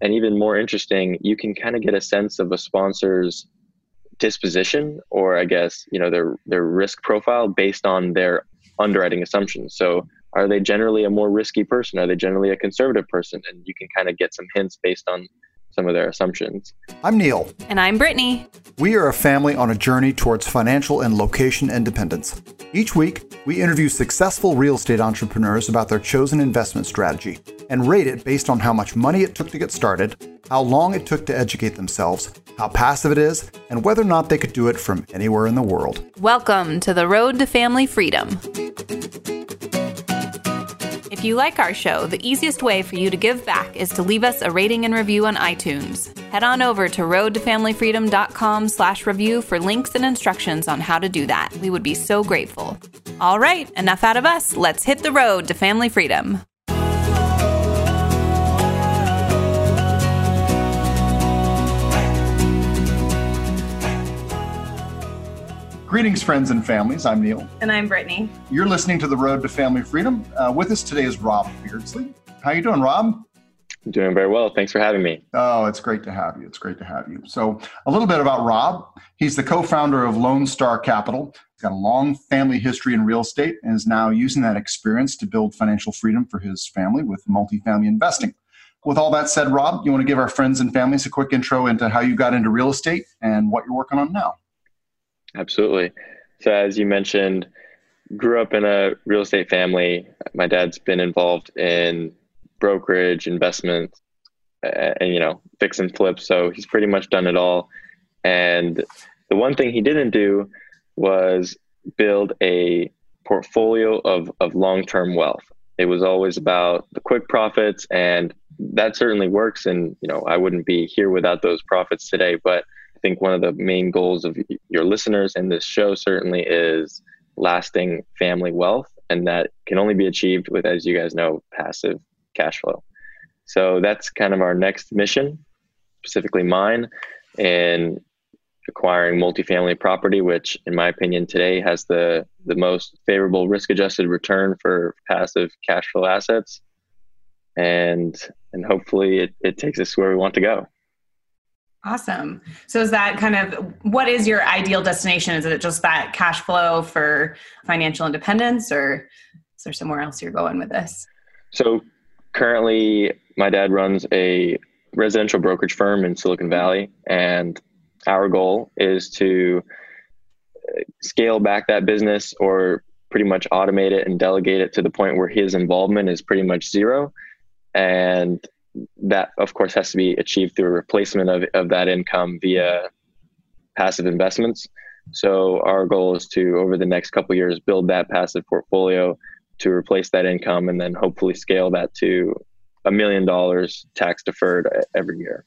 and even more interesting, you can kind of get a sense of a sponsor's disposition or I guess, you know, their their risk profile based on their underwriting assumptions. So are they generally a more risky person? Are they generally a conservative person? And you can kind of get some hints based on some of their assumptions. I'm Neil. And I'm Brittany. We are a family on a journey towards financial and location independence. Each week, we interview successful real estate entrepreneurs about their chosen investment strategy and rate it based on how much money it took to get started, how long it took to educate themselves, how passive it is, and whether or not they could do it from anywhere in the world. Welcome to the road to family freedom. If you like our show, the easiest way for you to give back is to leave us a rating and review on iTunes. Head on over to roadtofamilyfreedom.com slash review for links and instructions on how to do that. We would be so grateful. All right, enough out of us. Let's hit the road to family freedom. Greetings, friends and families. I'm Neil. And I'm Brittany. You're listening to The Road to Family Freedom. Uh, with us today is Rob Beardsley. How are you doing, Rob? I'm doing very well. Thanks for having me. Oh, it's great to have you. It's great to have you. So, a little bit about Rob. He's the co-founder of Lone Star Capital. He's got a long family history in real estate and is now using that experience to build financial freedom for his family with multifamily investing. With all that said, Rob, you want to give our friends and families a quick intro into how you got into real estate and what you're working on now? Absolutely. So, as you mentioned, grew up in a real estate family. My dad's been involved in brokerage, investment, and you know, fix and flip. So he's pretty much done it all. And the one thing he didn't do was build a portfolio of of long term wealth. It was always about the quick profits, and that certainly works. And you know, I wouldn't be here without those profits today. But think one of the main goals of your listeners and this show certainly is lasting family wealth. And that can only be achieved with, as you guys know, passive cash flow. So that's kind of our next mission, specifically mine, in acquiring multifamily property, which, in my opinion, today has the, the most favorable risk adjusted return for passive cash flow assets. And, and hopefully it, it takes us where we want to go. Awesome. So is that kind of what is your ideal destination? Is it just that cash flow for financial independence or is there somewhere else you're going with this? So currently my dad runs a residential brokerage firm in Silicon Valley and our goal is to uh, scale back that business or pretty much automate it and delegate it to the point where his involvement is pretty much zero and that of course has to be achieved through a replacement of, of that income via passive investments. So our goal is to over the next couple years build that passive portfolio to replace that income and then hopefully scale that to a million dollars tax deferred every year.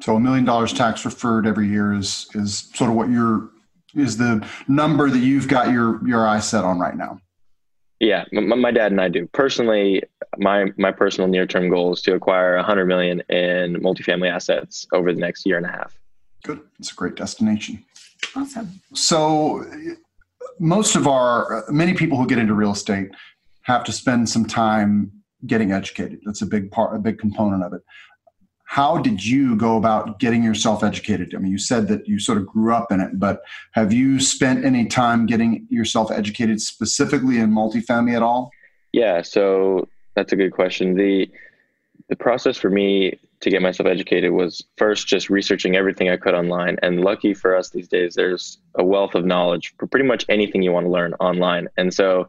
So a million dollars tax deferred every year is is sort of what your is the number that you've got your your eye set on right now yeah, my, my, dad and I do. Personally, my my personal near term goal is to acquire 100 million in multifamily assets over the next year and a half. Good. It's a great destination. Awesome. So, most of our many people who get into real estate have to spend some time getting educated. That's a big part, a big component of it how did you go about getting yourself educated? I mean, you said that you sort of grew up in it, but have you spent any time getting yourself educated specifically in multifamily at all? Yeah, so that's a good question. The the process for me to get myself educated was first just researching everything I could online. And lucky for us these days, there's a wealth of knowledge for pretty much anything you want to learn online. And so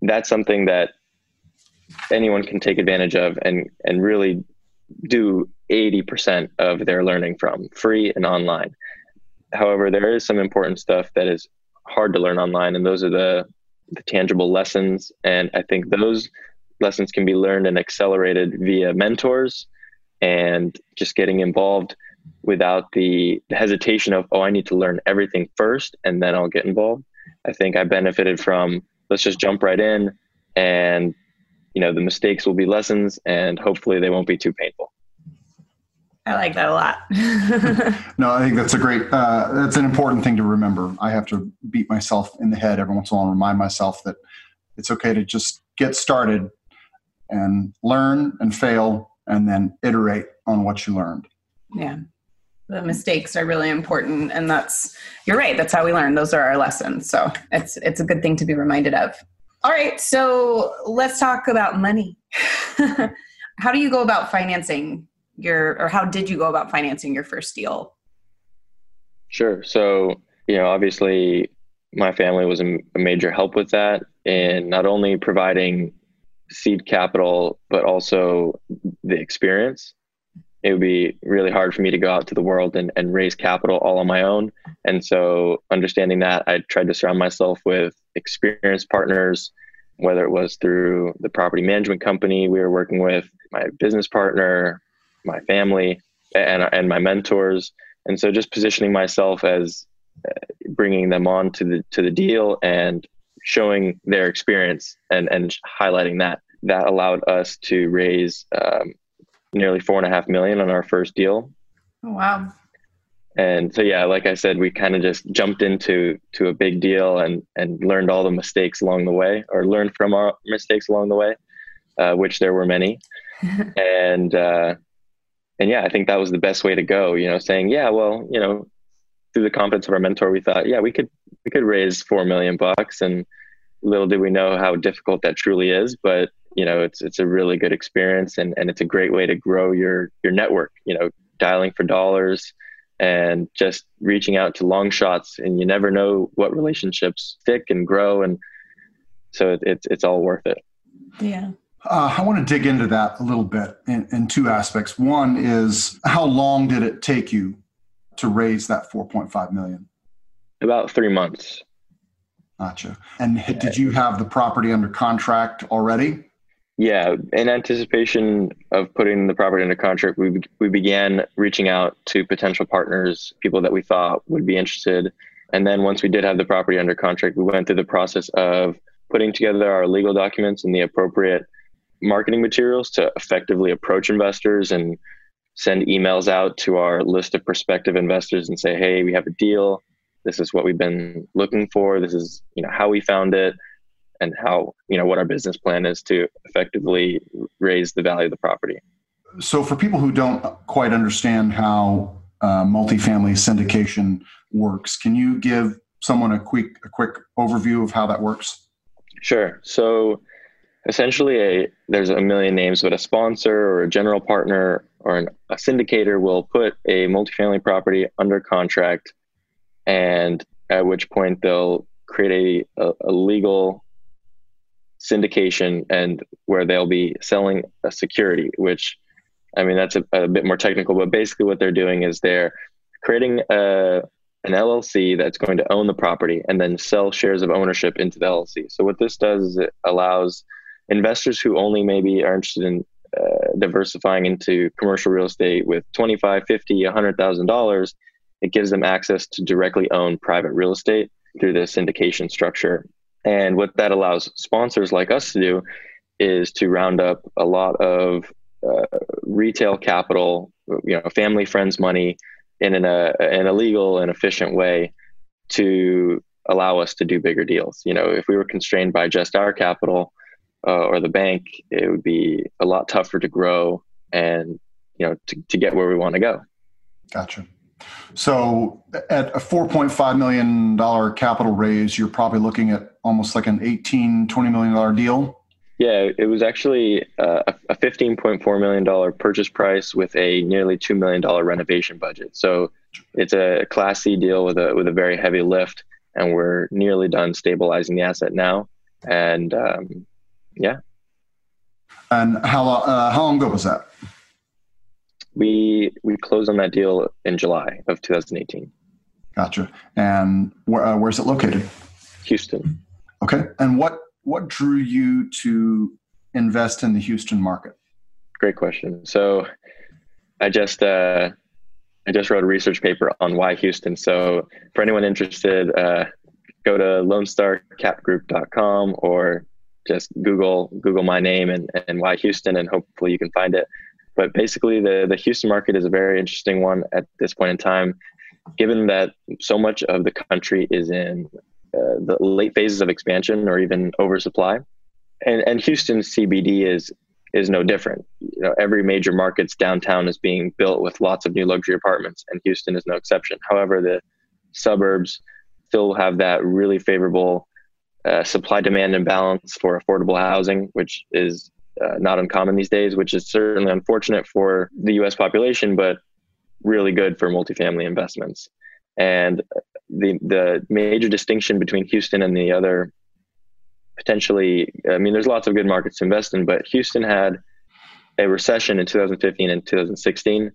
that's something that anyone can take advantage of and and really do 80% of their learning from free and online. However, there is some important stuff that is hard to learn online, and those are the, the tangible lessons. And I think those lessons can be learned and accelerated via mentors and just getting involved without the, hesitation of, oh, I need to learn everything first and then I'll get involved. I think I benefited from let's just jump right in and you know the mistakes will be lessons and hopefully they won't be too painful i like that a lot no i think that's a great uh, that's an important thing to remember i have to beat myself in the head every once in a while and remind myself that it's okay to just get started and learn and fail and then iterate on what you learned. Yeah. The mistakes are really important and that's you're right, that's how we learn. Those are our lessons. So it's it's a good thing to be reminded of. All right, so let's talk about money. how do you go about financing your or how did you go about financing your first deal? Sure. So, you know, obviously my family was a, major help with that in not only providing seed capital, but also the experience. It would be really hard for me to go out to the world and, and raise capital all on my own. And so, understanding that, I tried to surround myself with experienced partners, whether it was through the property management company we were working with, my business partner, my family, and, and my mentors. And so, just positioning myself as uh, bringing them on to the to the deal and showing their experience and and highlighting that that allowed us to raise um, nearly four and a half million on our first deal. Oh, wow. And so yeah, like I said, we kind of just jumped into to a big deal and and learned all the mistakes along the way, or learned from our mistakes along the way, uh, which there were many. and uh, and yeah, I think that was the best way to go. You know, saying yeah, well, you know, through the confidence of our mentor, we thought yeah, we could we could raise four million bucks, and little did we know how difficult that truly is. But you know, it's it's a really good experience, and and it's a great way to grow your your network. You know, dialing for dollars and just reaching out to long shots, and you never know what relationships stick and grow, and so it, it's it's all worth it. Yeah. Uh, I want to dig into that a little bit in, in two aspects. One is how long did it take you to raise that 4.5 million? About three months. Gotcha. And did you have the property under contract already? Yeah, in anticipation of putting the property under contract, we we began reaching out to potential partners, people that we thought would be interested. And then once we did have the property under contract, we went through the process of putting together our legal documents and the appropriate marketing materials to effectively approach investors and send emails out to our list of prospective investors and say, "Hey, we have a deal. This is what we've been looking for. This is, you know, how we found it and how, you know, what our business plan is to effectively raise the value of the property." So for people who don't quite understand how uh, multifamily syndication works, can you give someone a quick a quick overview of how that works? Sure. So essentially a there's a million names but a sponsor or a general partner or an, a syndicator will put a multifamily property under contract and at which point they'll create a, a, a legal syndication and where they'll be selling a security which i mean that's a, a bit more technical but basically what they're doing is they're creating a an LLC that's going to own the property and then sell shares of ownership into the LLC. So what this does is it allows investors who only maybe are interested in uh, diversifying into commercial real estate with 25 50 100000 dollars it gives them access to directly own private real estate through the syndication structure and what that allows sponsors like us to do is to round up a lot of uh, retail capital you know family friends money in an, uh, in a legal and efficient way to allow us to do bigger deals you know if we were constrained by just our capital uh, or the bank, it would be a lot tougher to grow and you know to, to get where we want to go. Gotcha. So at a $4.5 million capital raise, you're probably looking at almost like an 18, $20 million deal. Yeah, it was actually uh, a $15.4 million purchase price with a nearly $2 million renovation budget. So it's a Class C deal with a, with a very heavy lift, and we're nearly done stabilizing the asset now. And um, yeah. And how uh, how long ago was that? We we closed on that deal in July of 2018. Gotcha. And where, uh, where's it located? Houston. Okay. And what what drew you to invest in the Houston market? Great question. So, I just uh, I just wrote a research paper on why Houston. So, for anyone interested, uh, go to LoneStarCapGroup.com or just Google Google my name and, and why Houston, and hopefully you can find it. But basically, the the Houston market is a very interesting one at this point in time, given that so much of the country is in uh, the late phases of expansion or even oversupply, and and Houston CBD is is no different. You know, every major market's downtown is being built with lots of new luxury apartments, and Houston is no exception. However, the suburbs still have that really favorable uh, supply demand imbalance for affordable housing, which is uh, not uncommon these days, which is certainly unfortunate for the US population, but really good for multifamily investments. And the, the major distinction between Houston and the other potentially, I mean, there's lots of good markets to invest in, but Houston had a recession in 2015 and 2016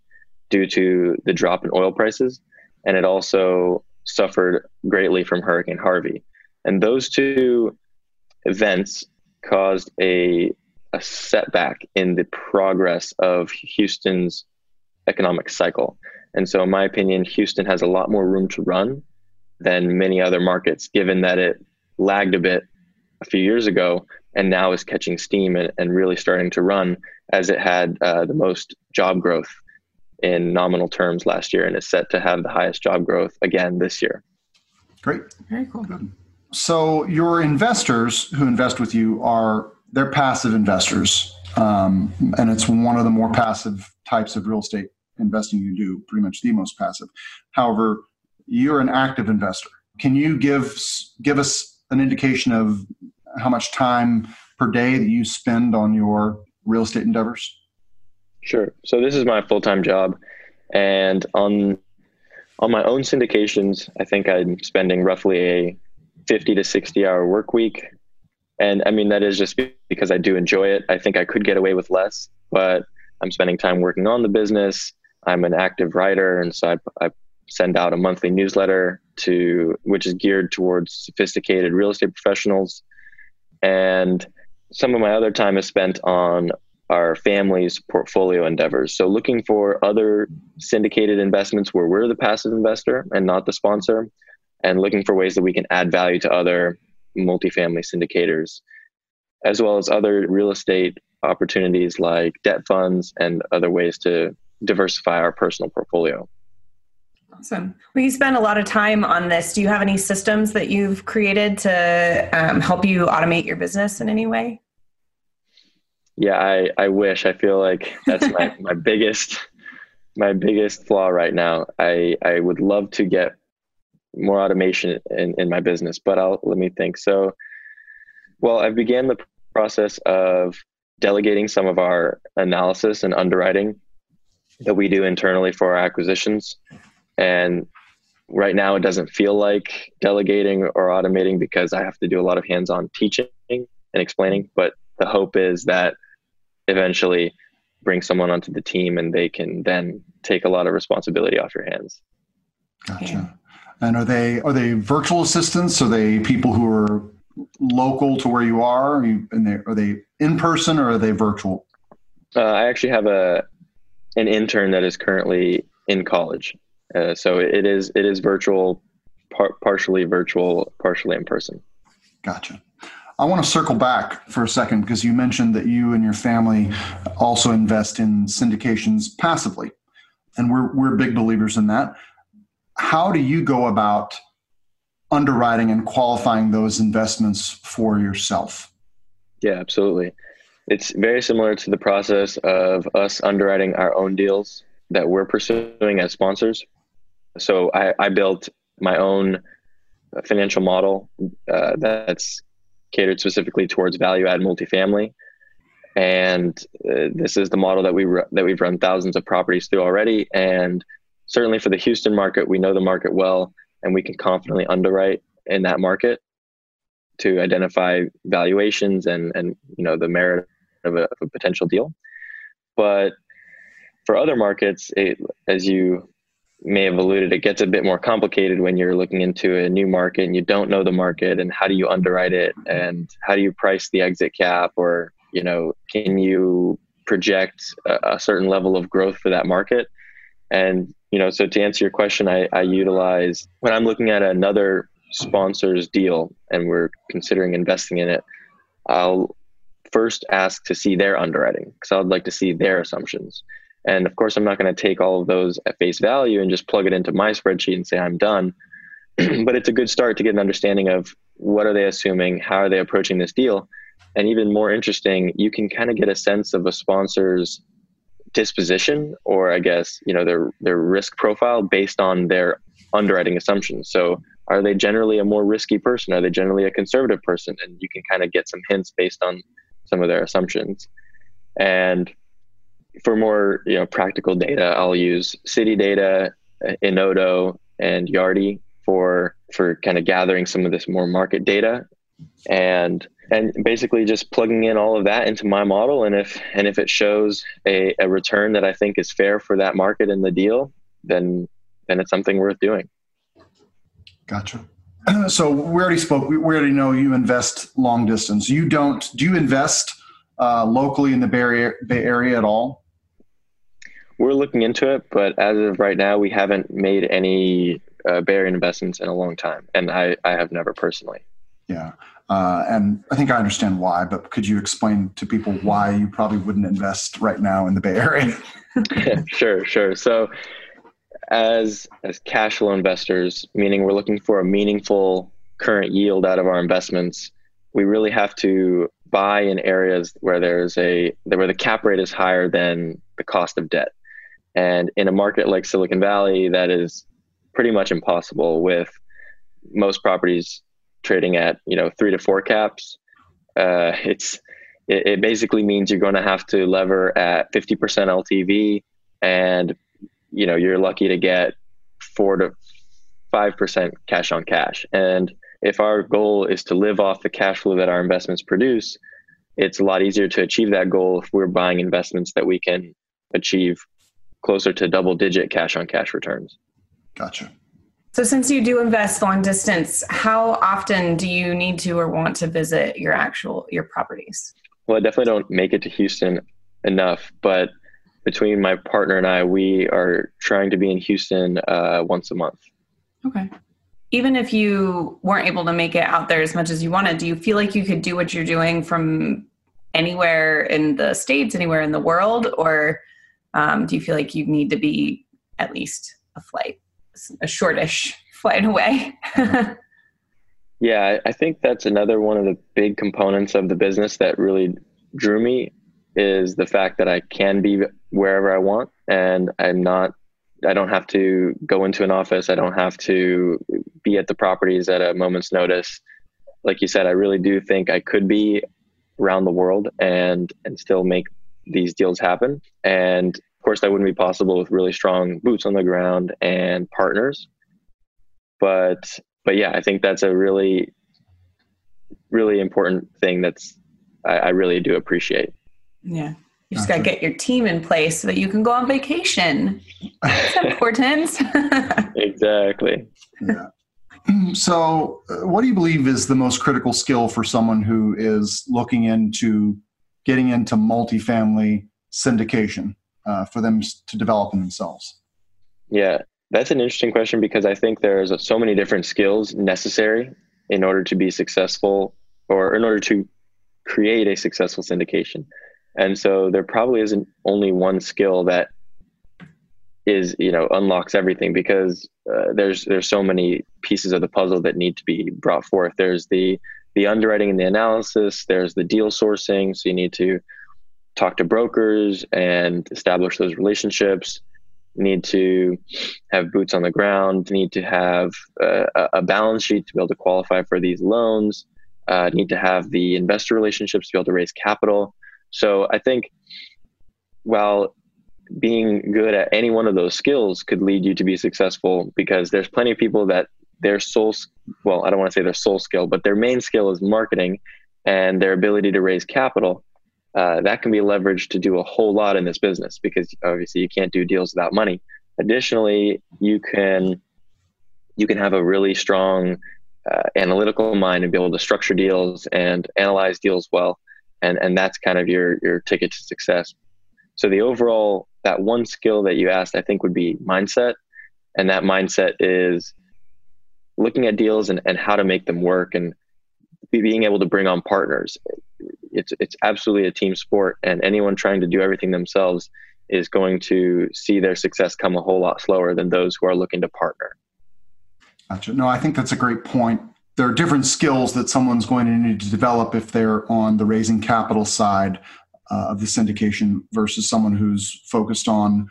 due to the drop in oil prices. And it also suffered greatly from Hurricane Harvey. And those two events caused a, a setback in the progress of Houston's economic cycle. And so, in my opinion, Houston has a lot more room to run than many other markets, given that it lagged a bit a few years ago and now is catching steam and, and really starting to run as it had uh, the most job growth in nominal terms last year and is set to have the highest job growth again this year. Great. Very cool. So your investors who invest with you are they're passive investors, um, and it's one of the more passive types of real estate investing you do, pretty much the most passive. However, you're an active investor. Can you give give us an indication of how much time per day that you spend on your real estate endeavors? Sure. So this is my full time job, and on on my own syndications, I think I'm spending roughly a 50 to 60 hour work week. And I mean, that is just because I do enjoy it. I think I could get away with less, but I'm spending time working on the business. I'm an active writer, and so I, I send out a monthly newsletter to which is geared towards sophisticated real estate professionals. And some of my other time is spent on our family's portfolio endeavors. So looking for other syndicated investments where we're the passive investor and not the sponsor, and looking for ways that we can add value to other multifamily syndicators, as well as other real estate opportunities like debt funds and other ways to diversify our personal portfolio. Awesome. Well, you spend a lot of time on this. Do you have any systems that you've created to um, help you automate your business in any way? Yeah, I, I wish. I feel like that's my, my biggest my biggest flaw right now. I, I would love to get more automation in, in my business, but I'll let me think. So, well, I began the process of delegating some of our analysis and underwriting that we do internally for our acquisitions. And right now, it doesn't feel like delegating or automating because I have to do a lot of hands on teaching and explaining. But the hope is that eventually bring someone onto the team and they can then take a lot of responsibility off your hands. Gotcha. And are they are they virtual assistants? Are they people who are local to where you are? Are, you, and they, are they in person or are they virtual? Uh, I actually have a an intern that is currently in college, uh, so it is it is virtual, par- partially virtual, partially in person. Gotcha. I want to circle back for a second because you mentioned that you and your family also invest in syndications passively, and we're we're big believers in that how do you go about underwriting and qualifying those investments for yourself? Yeah, absolutely. It's very similar to the process of us underwriting our own deals that we're pursuing as sponsors. So I, I built my own financial model uh, that's catered specifically towards value add multifamily. And uh, this is the model that we that we've run thousands of properties through already. And certainly for the Houston market, we know the market well and we can confidently underwrite in that market to identify valuations and, and you know the merit of a, of a potential deal. But for other markets, it, as you may have alluded, it gets a bit more complicated when you're looking into a new market and you don't know the market and how do you underwrite it and how do you price the exit cap or you know can you project a, a certain level of growth for that market and you know, so to answer your question, I, I utilize when I'm looking at another sponsor's deal and we're considering investing in it, I'll first ask to see their underwriting because I'd like to see their assumptions. And of course, I'm not going to take all of those at face value and just plug it into my spreadsheet and say I'm done. but it's a good start to get an understanding of what are they assuming, how are they approaching this deal, and even more interesting, you can kind of get a sense of a sponsor's disposition or I guess, you know, their their risk profile based on their underwriting assumptions. So are they generally a more risky person? Are they generally a conservative person? And you can kind of get some hints based on some of their assumptions. And for more, you know, practical data, I'll use City Data, uh, Enodo, and Yardi for for kind of gathering some of this more market data and and basically just plugging in all of that into my model. And if and if it shows a, a return that i think is fair for that market and the deal then then it's something worth doing. Gotcha. So we already spoke we already know you invest long distance. You don't do you invest uh, locally in the bay area, bay area at all? We're looking into it but as of right now we haven't made any uh, bay area investments in a long time and i i have never personally yeah. Uh, and I think I understand why, but could you explain to people why you probably wouldn't invest right now in the Bay Area? sure, sure. So, as as cash flow investors, meaning we're looking for a meaningful current yield out of our investments, we really have to buy in areas where there's a where the cap rate is higher than the cost of debt. And in a market like Silicon Valley, that is pretty much impossible with most properties trading at you know three to four caps, uh, it's it, it, basically means you're going to have to lever at 50% LTV, and you know you're lucky to get four to five percent cash on cash. And if our goal is to live off the cash flow that our investments produce, it's a lot easier to achieve that goal if we're buying investments that we can achieve closer to double digit cash on cash returns. Gotcha. So, since you do invest long distance, how often do you need to or want to visit your actual your properties? Well, I definitely don't make it to Houston enough, but between my partner and I, we are trying to be in Houston uh, once a month. Okay. Even if you weren't able to make it out there as much as you wanted, do you feel like you could do what you're doing from anywhere in the states, anywhere in the world, or um, do you feel like you need to be at least a flight? A shortish flight away. yeah, I think that's another one of the big components of the business that really drew me is the fact that I can be wherever I want and I'm not I don't have to go into an office. I don't have to be at the properties at a moment's notice. Like you said, I really do think I could be around the world and and still make these deals happen. And course, that wouldn't be possible with really strong boots on the ground and partners. But but yeah, I think that's a really really important thing that's I, I really do appreciate. Yeah. You just got to get your team in place so that you can go on vacation. That's important. exactly. Yeah. So, uh, what do you believe is the most critical skill for someone who is looking into getting into multifamily syndication? Uh, for them to develop in themselves? Yeah, that's an interesting question because I think there's so many different skills necessary in order to be successful or in order to create a successful syndication. And so there probably isn't only one skill that is, you know, unlocks everything because uh, there's there's so many pieces of the puzzle that need to be brought forth. There's the the underwriting and the analysis. There's the deal sourcing. So you need to talk to brokers and establish those relationships need to have boots on the ground need to have a, a balance sheet to be able to qualify for these loans uh, need to have the investor relationships to be able to raise capital. So i think while being good at any one of those skills could lead you to be successful because there's plenty of people that their sole well i don't want to say their sole skill but their main skill is marketing and their ability to raise capital uh, that can be leveraged to do a whole lot in this business because obviously you can't do deals without money. Additionally, you can you can have a really strong uh, analytical mind and be able to structure deals and analyze deals well, and and that's kind of your your ticket to success. So the overall that one skill that you asked, I think, would be mindset, and that mindset is looking at deals and, and how to make them work and being able to bring on partners it's it's absolutely a team sport, and anyone trying to do everything themselves is going to see their success come a whole lot slower than those who are looking to partner. Gotcha. No, I think that's a great point. there are different skills that someone's going to need to develop if they're on the raising capital side uh, of the syndication versus someone who's focused on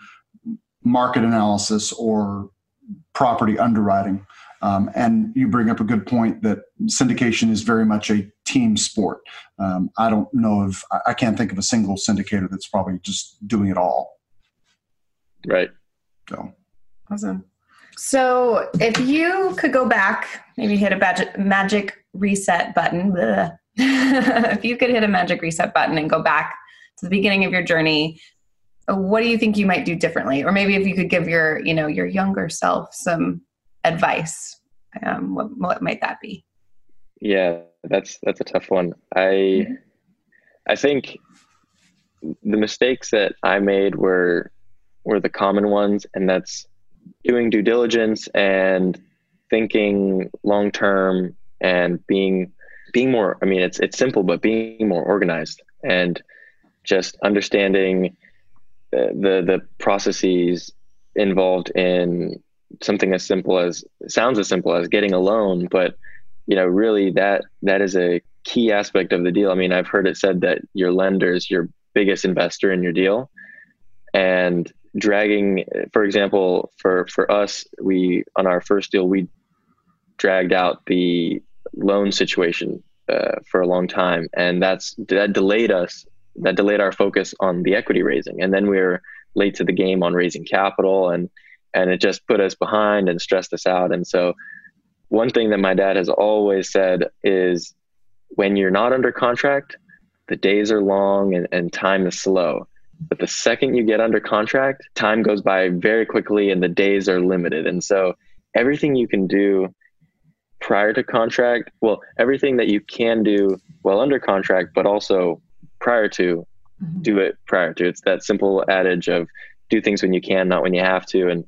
market analysis or property underwriting. Um, and you bring up a good point that syndication is very much a team sport. Um, I don't know if I can't think of a single syndicator that's probably just doing it all. Right. So awesome. So if you could go back, maybe hit a magic, magic reset button. if you could hit a magic reset button and go back to the beginning of your journey, what do you think you might do differently? Or maybe if you could give your, you know, your younger self some advice, um, what, what might that be? Yeah, that's that's a tough one. I mm-hmm. I think the mistakes that I made were were the common ones, and that's doing due diligence and thinking long term and being being more. I mean, it's it's simple, but being more organized and just understanding the the, the processes involved in something as simple as sounds as simple as getting a loan, but you know, really that that is a key aspect of the deal. I mean, I've heard it said that your lender is your biggest investor in your deal, and dragging, for example, for for us, we on our first deal we dragged out the loan situation uh, for a long time, and that's that delayed us. That delayed our focus on the equity raising, and then we were late to the game on raising capital, and and it just put us behind and stressed us out. And so, one thing that my dad has always said is, when you're not under contract, the days are long and, and time is slow. But the second you get under contract, time goes by very quickly and the days are limited. And so everything you can do prior to contract, well, everything that you can do while under contract, but also prior to, mm-hmm. do it prior to. It's that simple adage of do things when you can, not when you have to. And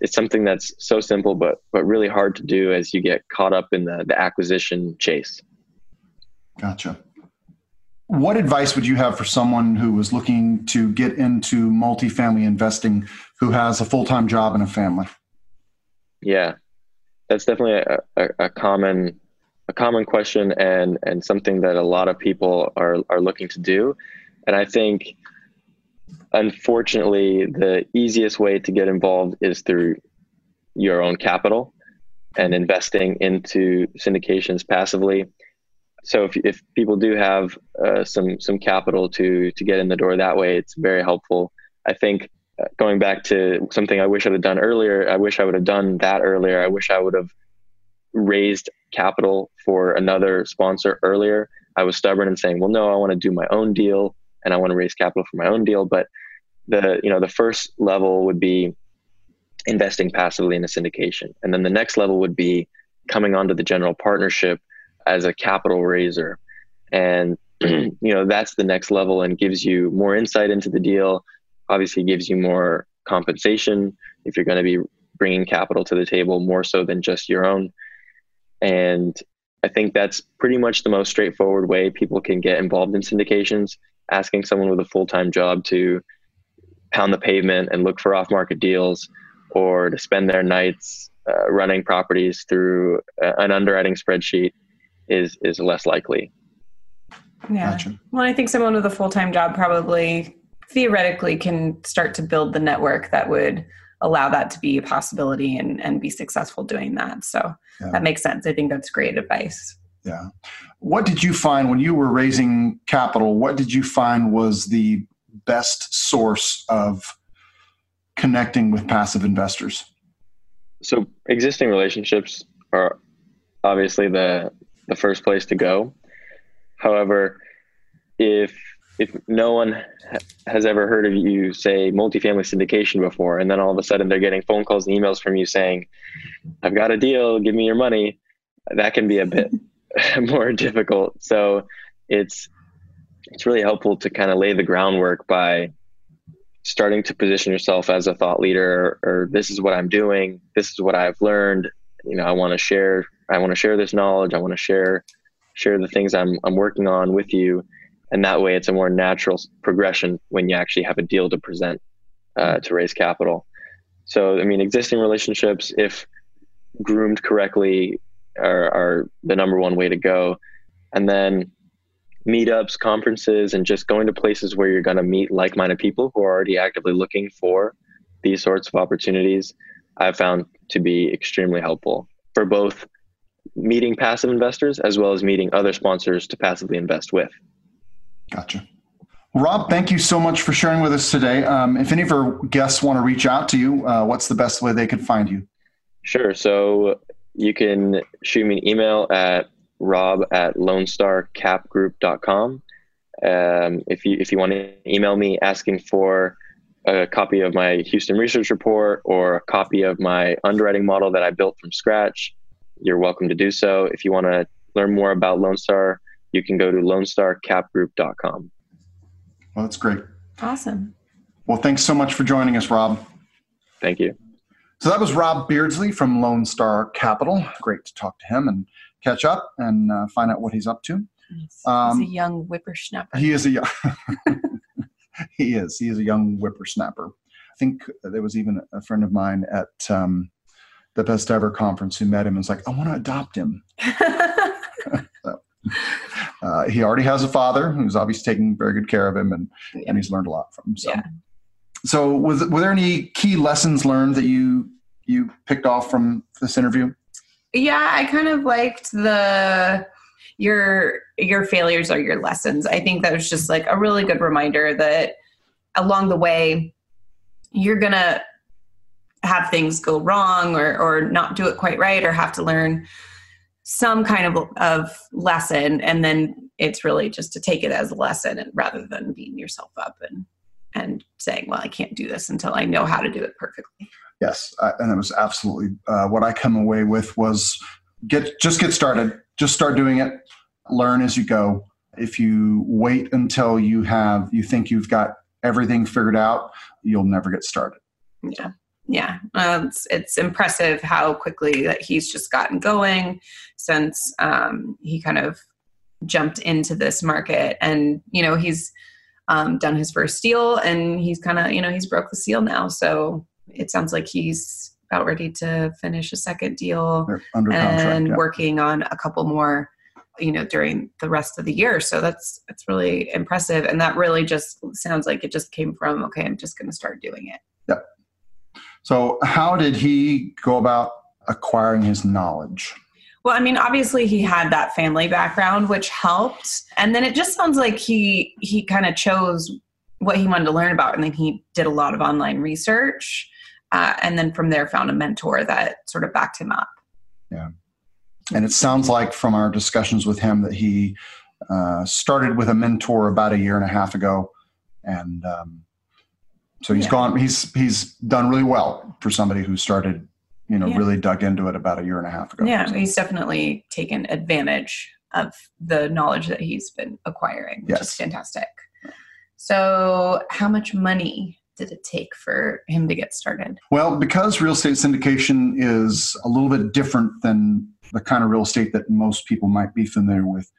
it's something that's so simple, but but really hard to do as you get caught up in the the acquisition chase. Gotcha. What advice would you have for someone who was looking to get into multifamily investing who has a full time job and a family? Yeah, that's definitely a, a, a, common a common question and and something that a lot of people are are looking to do. And I think unfortunately the easiest way to get involved is through your own capital and investing into syndications passively so if, if people do have uh, some some capital to to get in the door that way, it's very helpful. I think uh, going back to something I wish I'd have done earlier, I wish I would have done that earlier. I wish I would have raised capital for another sponsor earlier. I was stubborn and saying, well, no, I want to do my own deal and I want to raise capital for my own deal. But the you know the first level would be investing passively in a syndication, and then the next level would be coming onto the general partnership as a capital raiser. And you know that's the next level and gives you more insight into the deal. Obviously, gives you more compensation if you're going to be bringing capital to the table more so than just your own. And I think that's pretty much the most straightforward way people can get involved in syndications. Asking someone with a full time job to pound the pavement and look for off market deals or to spend their nights uh, running properties through uh, an underwriting spreadsheet is is less likely. Yeah. Gotcha. Well, I think someone with a full time job probably theoretically can start to build the network that would allow that to be a possibility and, and be successful doing that. So yeah. that makes sense. I think that's great advice. Yeah. What did you find when you were raising capital? What did you find was the best source of connecting with passive investors? So existing relationships are obviously the the first place to go. However, if if no one has ever heard of you say multifamily syndication before, and then all of a sudden they're getting phone calls and emails from you saying, "I've got a deal, give me your money," that can be a bit more difficult. So it's it's really helpful to kind of lay the groundwork by starting to position yourself as a thought leader or, this is what I'm doing, this is what I've learned. You know, I want to share I want to share this knowledge. I want to share share the things I'm I'm working on with you, and that way it's a more natural progression when you actually have a deal to present uh, to raise capital. So I mean, existing relationships, if groomed correctly, are, are the number one way to go. And then meetups, conferences, and just going to places where you're going to meet like minded people who are already actively looking for these sorts of opportunities, I've found to be extremely helpful for both meeting passive investors as well as meeting other sponsors to passively invest with. Gotcha. Rob, thank you so much for sharing with us today. Um, if any of our guests want to reach out to you, uh, what's the best way they can find you? Sure. So you can shoot me an email at rob at lonestarcapgroup.com. Um, if you if you want to email me asking for a copy of my Houston research report or a copy of my underwriting model that I built from scratch, you're welcome to do so. If you want to learn more about Lone Star, you can go to lonestarcapgroup.com. Well, that's great. Awesome. Well, thanks so much for joining us, Rob. Thank you. So that was Rob Beardsley from Lone Star Capital. Great to talk to him and catch up and uh, find out what he's up to. He's, um, he's a young whippersnapper. He is a young. he is. He is a young whippersnapper. I think there was even a friend of mine at um, the Best Ever conference who met him and was like, "I want to adopt him." so, uh, he already has a father who's obviously taking very good care of him, and yeah. and he's learned a lot from him. So, yeah. so was were there any key lessons learned that you you picked off from this interview? Yeah, I kind of liked the your your failures are your lessons. I think that was just like a really good reminder that along the way you're gonna have things go wrong or or not do it quite right or have to learn some kind of of lesson and then it's really just to take it as a lesson and rather than beating yourself up and and saying well i can't do this until i know how to do it perfectly yes and it was absolutely uh, what i come away with was get just get started. Just start doing it. Learn as you go. If you wait until you have you think you've got everything figured out you'll never get started. Yeah. Yeah. Uh, it's, it's impressive how quickly that he's just gotten going since um, he kind of jumped into this market. And you know he's um, done his first deal and he's kind of you know he's broke the seal now. So it sounds like he's about ready to finish a second deal and contract, yeah. working on a couple more you know during the rest of the year. So that's that's really impressive. And that really just sounds like it just came from okay i'm just going to start doing it. Yep. So how did he go about acquiring his knowledge? Well i mean obviously he had that family background which helped. And then it just sounds like he he kind of chose what he wanted to learn about. And then he did a lot of online research uh, and then from there found a mentor that sort of backed him up yeah and it sounds like from our discussions with him that he uh, started with a mentor about a year and a half ago and um, so he's yeah. gone he's he's done really well for somebody who started you know yeah. really dug into it about a year and a half ago yeah he's definitely taken advantage of the knowledge that he's been acquiring which yes. is fantastic so how much money did it take for him to get started? Well, because real estate syndication is a little bit different than the kind of real estate that most people might be familiar with,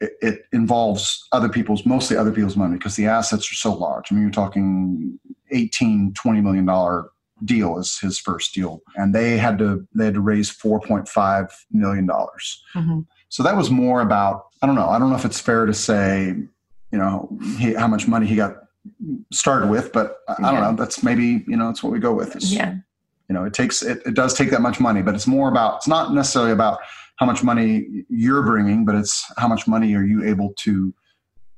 it, involves other people's, mostly other people's money because the assets are so large. I mean, you're talking 18, 20 million dollar deal is his first deal and they had to they had to raise 4.5 million dollars mm-hmm. so that was more about i don't know i don't know if it's fair to say you know he, how much money he got started with, but I, yeah. don't know. That's maybe you know that's what we go with. Is, yeah. You know, it takes it, it does take that much money, but it's more about it's not necessarily about how much money you're bringing, but it's how much money are you able to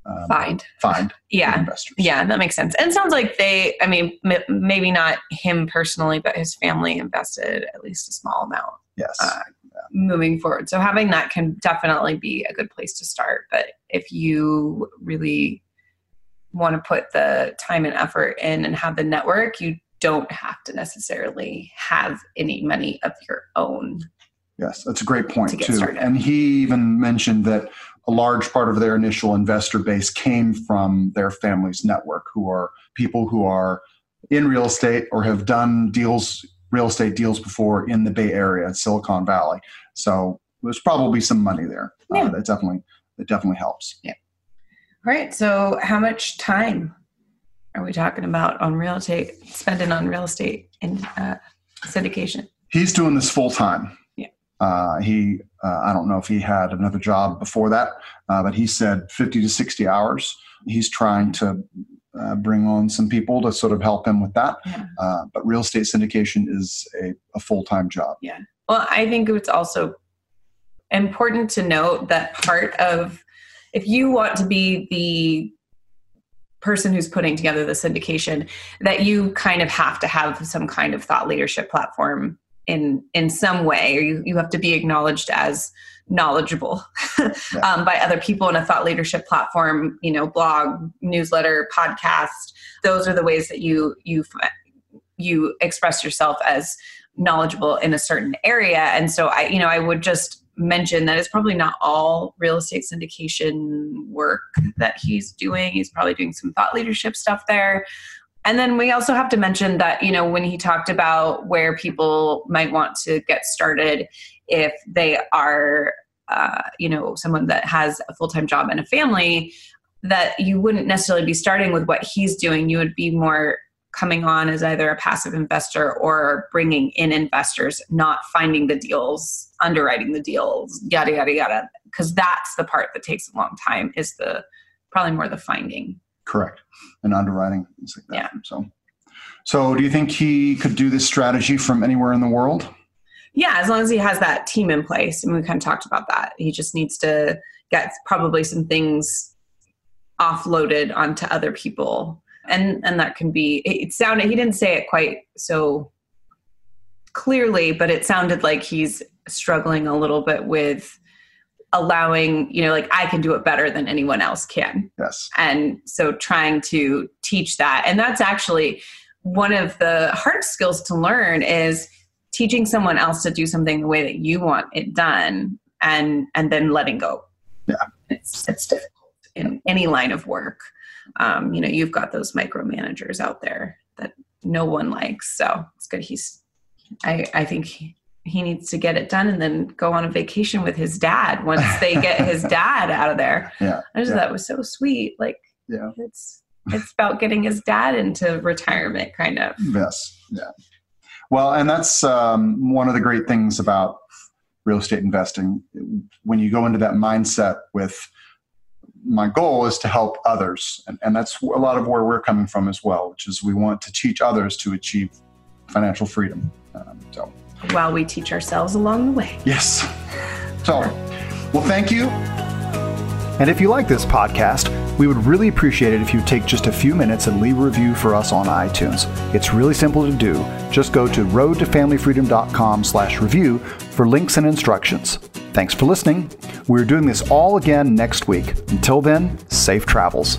um, find find yeah investors. Yeah, that makes sense. And it sounds like they. I mean, m- maybe not him personally, but his family invested at least a small amount. Yes. Uh, moving forward. So having that can definitely be a good place to start. But if you really want to put the time and effort in and have the network, you don't have to necessarily have any money of your own. Yes, that's a great point to too. Started. And he even mentioned that a large part of their initial investor base came from their family's network, who are people who are in real estate or have done deals, real estate deals before in the Bay Area, Silicon Valley. So there's probably some money there. Uh, yeah. Uh, that definitely that definitely helps. Yeah. All right. So, how much time are we talking about on real estate, spending on real estate and uh, syndication? He's doing this full time. Yeah. Uh, he, uh, I don't know if he had another job before that, uh, but he said 50 to 60 hours. He's trying to uh, bring on some people to sort of help him with that. Yeah. Uh, but real estate syndication is a, a full time job. Yeah. Well, I think it's also important to note that part of if you want to be the person who's putting together the syndication that you kind of have to have some kind of thought leadership platform in in some way or you, you have to be acknowledged as knowledgeable um, by other people in a thought leadership platform you know blog newsletter podcast. Those are the ways that you you you express yourself as knowledgeable in a certain area. And so i you know i would just mention that it's probably not all real estate syndication work that he's doing. He's probably doing some thought leadership stuff there. And then we also have to mention that, you know, when he talked about where people might want to get started if they are, uh, you know, someone that has a full time job and a family, that you wouldn't necessarily be starting with what he's doing. You would be more coming on as either a passive investor or bringing in investors, not finding the deals, underwriting the deals, yada yada yada. Because that's the part that takes a long time. Is the probably more the finding. Correct, and underwriting things like that. Yeah. So, so do you think he could do this strategy from anywhere in the world? Yeah, as long as he has that team in place, and we kind of talked about that. He just needs to get probably some things offloaded onto other people and and that can be it sounded he didn't say it quite so clearly but it sounded like he's struggling a little bit with allowing you know like i can do it better than anyone else can. Yes. And so trying to teach that. And that's actually one of the hard skills to learn is teaching someone else to do something the way that you want it done and and then letting go. Yeah. It's it's difficult in any line of work um, you know you've got those micromanagers out there that no one likes. So it's good he's i i think he, he needs to get it done and then go on a vacation with his dad once they get his dad out of there. Yeah i just yeah. thought was so sweet like yeah. it's it's about getting his dad into retirement kind of. Yes yeah. Well and that's um, one of the great things about real estate investing. When you go into that mindset with my goal is to help others. And, and that's a lot of where we're coming from as well, which is we want to teach others to achieve financial freedom. Um, so while we teach ourselves along the way. Yes. So, well, thank you. And if you like this podcast, we would really appreciate it if you take just a few minutes and leave a review for us on iTunes. It's really simple to do. Just go to roadtofamilyfreedom.com slash review for links and instructions. Thanks for listening. We're doing this all again next week. Until then, safe travels.